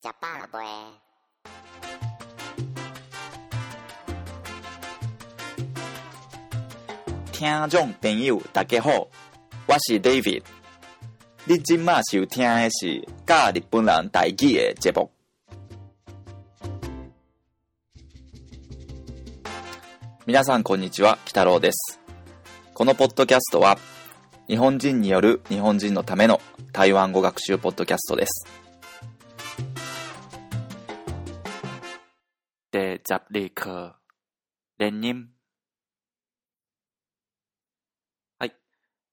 ジャパンラボへ听众朋友，大家好，我是 David。你今麦收听的是教日本人台语的节目。皆さんこんにちは、北郎です。このポッドキャストは、日本人による日本人のための台湾語学習ポッドキャストです。で、ザリーク、連任。はい。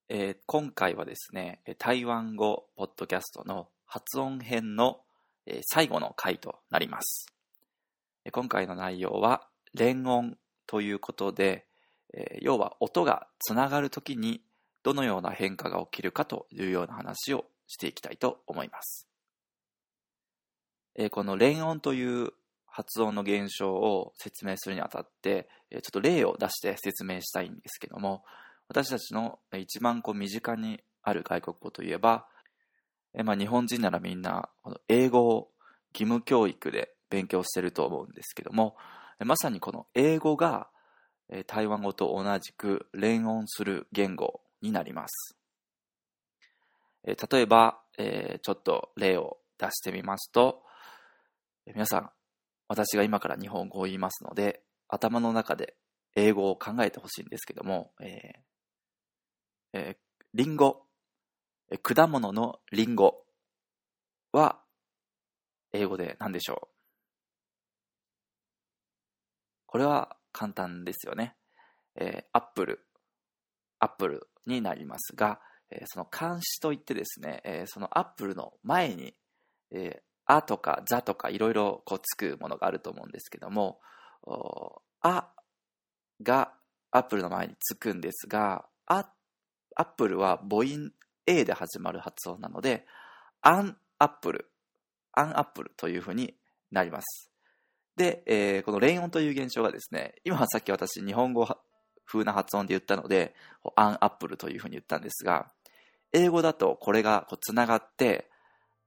えー今回はですね、台湾語ポッドキャストの発音編の、えー最後の回となります。今回の内容は連音ということで、えー要は音がつながるときにどのような変化が起きるかというような話をしていきたいと思います。えーこの連音という発音の現象を説明するにあたって、ちょっと例を出して説明したいんですけども、私たちの一番こう身近にある外国語といえば、えまあ、日本人ならみんな英語を義務教育で勉強してると思うんですけども、まさにこの英語が台湾語と同じく連音する言語になります。例えば、えちょっと例を出してみますと、皆さん、私が今から日本語を言いますので、頭の中で英語を考えてほしいんですけども、えーえーリンゴ、えー果物のリンゴは英語で何でしょう？これは簡単ですよね。えー apple、apple になりますが、えーその冠詞といってですね、えーその apple の前に、えーあとかザとかいろいろこうつくものがあると思うんですけども、お a が apple の前につくんですが、あ apple は母音 A で始まる発音なので、 an apple、アンアップルというふうになります。で、えーこの連音という現象がですね、今はさっき私日本語風な発音で言ったので、アンアップルというふうに言ったんですが、英語だとこれがこうつながって、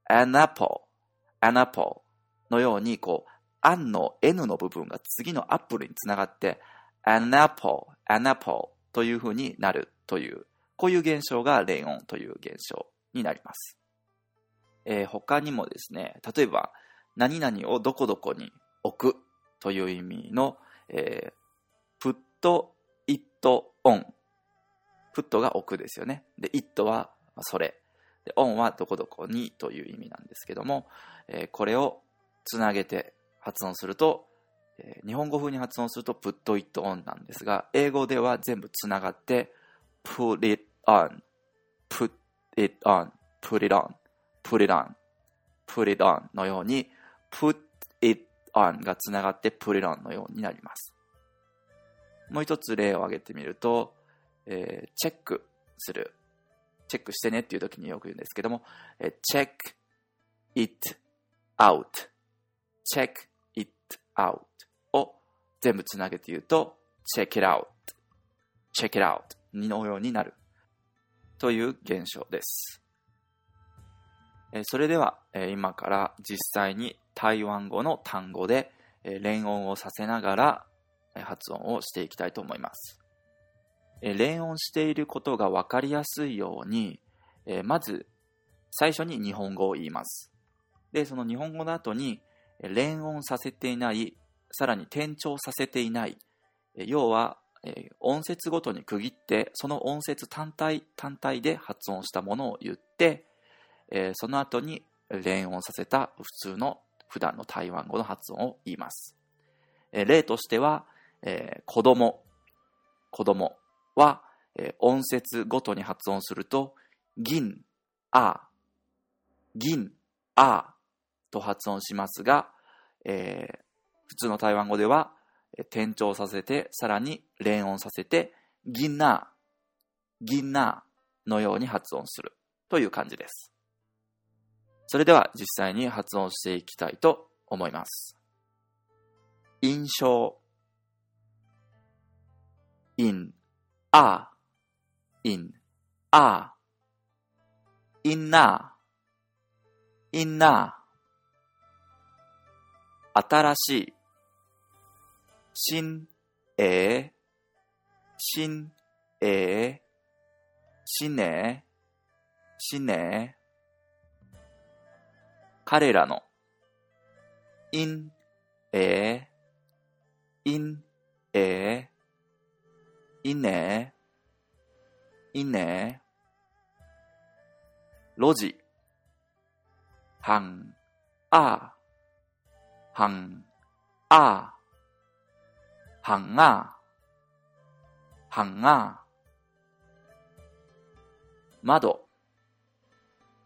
an apple, apple のように、こう、an の n の部分が次のアップルにつながって、an apple, anaple というふうになるという、こういう現象が連音という現象になります。えー他にもですね、例えば、何々をどこどこに置くという意味の、えー、put it on。put が置くですよね。で、it はそれ。で、on はどこどこにという意味なんですけども、えーこれをつなげて発音すると、えー日本語風に発音すると put it on なんですが、英語では全部つながって put it on, put it on, put it on, put it on, put it on のように put it on がつながって put it on のようになります。もう一つ例を挙げてみると、えーチェックする。チェックしてねっていう時によく言うんですけども、えー check it out, check it out を全部つなげて言うと、check it out, check it out のようになる。という現象です。えーそれでは、えー今から実際に台湾語の単語で、えー連音をさせながら発音をしていきたいと思います。え連音していることが分かりやすいように、えまず最初に日本語を言います。で、その日本語の後にえ連音させていない、さらに転調させていない、え要は、え音節ごとに区切って、その音節単体単体で発音したものを言って、えその後に連音させた普通の普段の台湾語の発音を言います。え例としては、えー子供、子供は、えー音節ごとに発音すると、銀、あ、銀、あと発音しますが、えー普通の台湾語では、転調させて、さらに連音させて、銀な、銀なのように発音するという感じです。それでは実際に発音していきたいと思います。印象 in, a, in, a, in na, in na, 新しい。新え新え新ね新ね彼らの。因え因え 있네, 있네. 로지, 방, 아, 방, 아, 방아, 방아. 마도,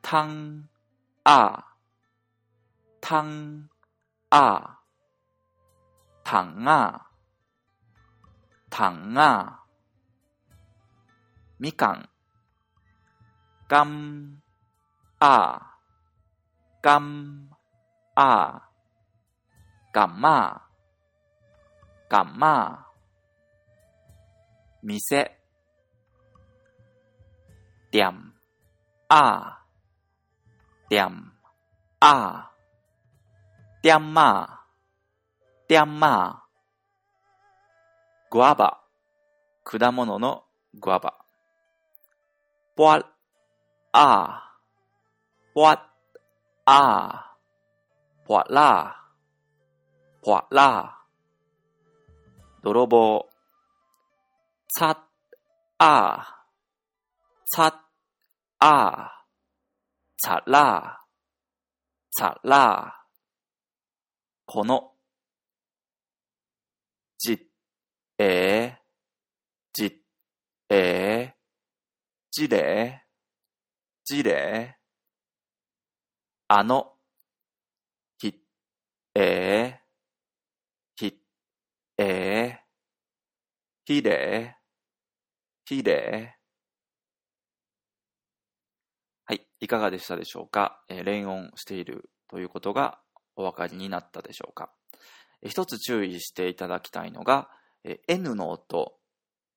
탕, 아, 탕, 아, 당아, 당아. みかん。かん、あ、かん、あ、がんま、がんま。みせ、りゃん、あ、りゃん、あ、りゃんま、りゃんま。ぐわば、果物のぐわば。ぽわあぽわあぽわらぽわら泥棒擦あ擦あ擦ら擦らこのじえじえじれじれあのひえひえひれひれ。はい。いかがでしたでしょうか、えー、連音しているということがお分かりになったでしょうか、えー、一つ注意していただきたいのが、えー、N の音、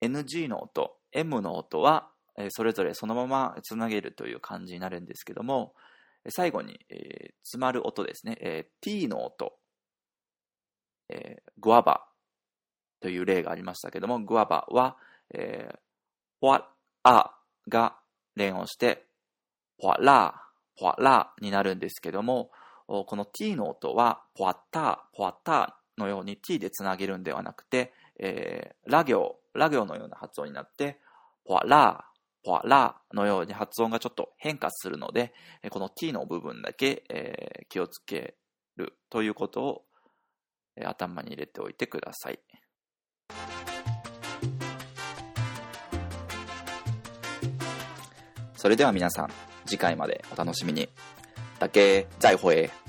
NG の音、M の音は、え、それぞれそのままつなげるという感じになるんですけども、最後に、えー、詰まる音ですね、えー、T の音、えー、グアバという例がありましたけども、グアバは、えー、ポワアが連音して、ポワラー、ポワラーになるんですけども、この t の音は、ポワッター、ポワッターのように t でつなげるんではなくて、えー、ラ行、ラ行のような発音になって、ポワラー、ポワラのように発音がちょっと変化するので、この t の部分だけ、えー、気をつけるということを、えー、頭に入れておいてください。それでは皆さん、次回までお楽しみに。だけ、再会。